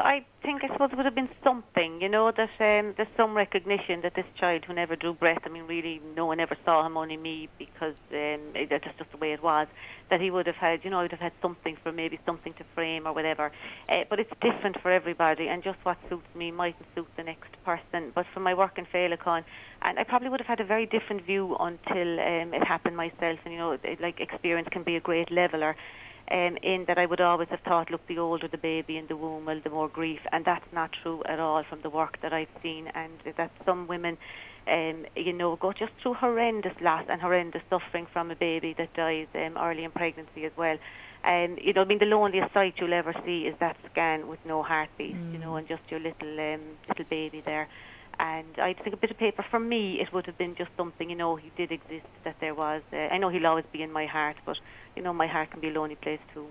I think I suppose it would have been something, you know, that um, there's some recognition that this child who never drew breath, I mean, really, no one ever saw him, only me, because um, that's just the way it was, that he would have had, you know, he would have had something for maybe something to frame or whatever. Uh, but it's different for everybody, and just what suits me mightn't suit the next person. But for my work in Féileacáin, and I probably would have had a very different view until um, it happened myself, and, you know, it, like experience can be a great leveler um, in that I would always have thought, look, the older the baby in the womb, well, the more grief, and that's not true at all from the work that I've seen, and that some women, um, you know, go just through horrendous loss and horrendous suffering from a baby that dies um, early in pregnancy as well. And you know, I mean, the loneliest sight you'll ever see is that scan with no heartbeat, mm. you know, and just your little um, little baby there and I think a bit of paper for me it would have been just something you know he did exist that there was uh, I know he'll always be in my heart but you know my heart can be a lonely place too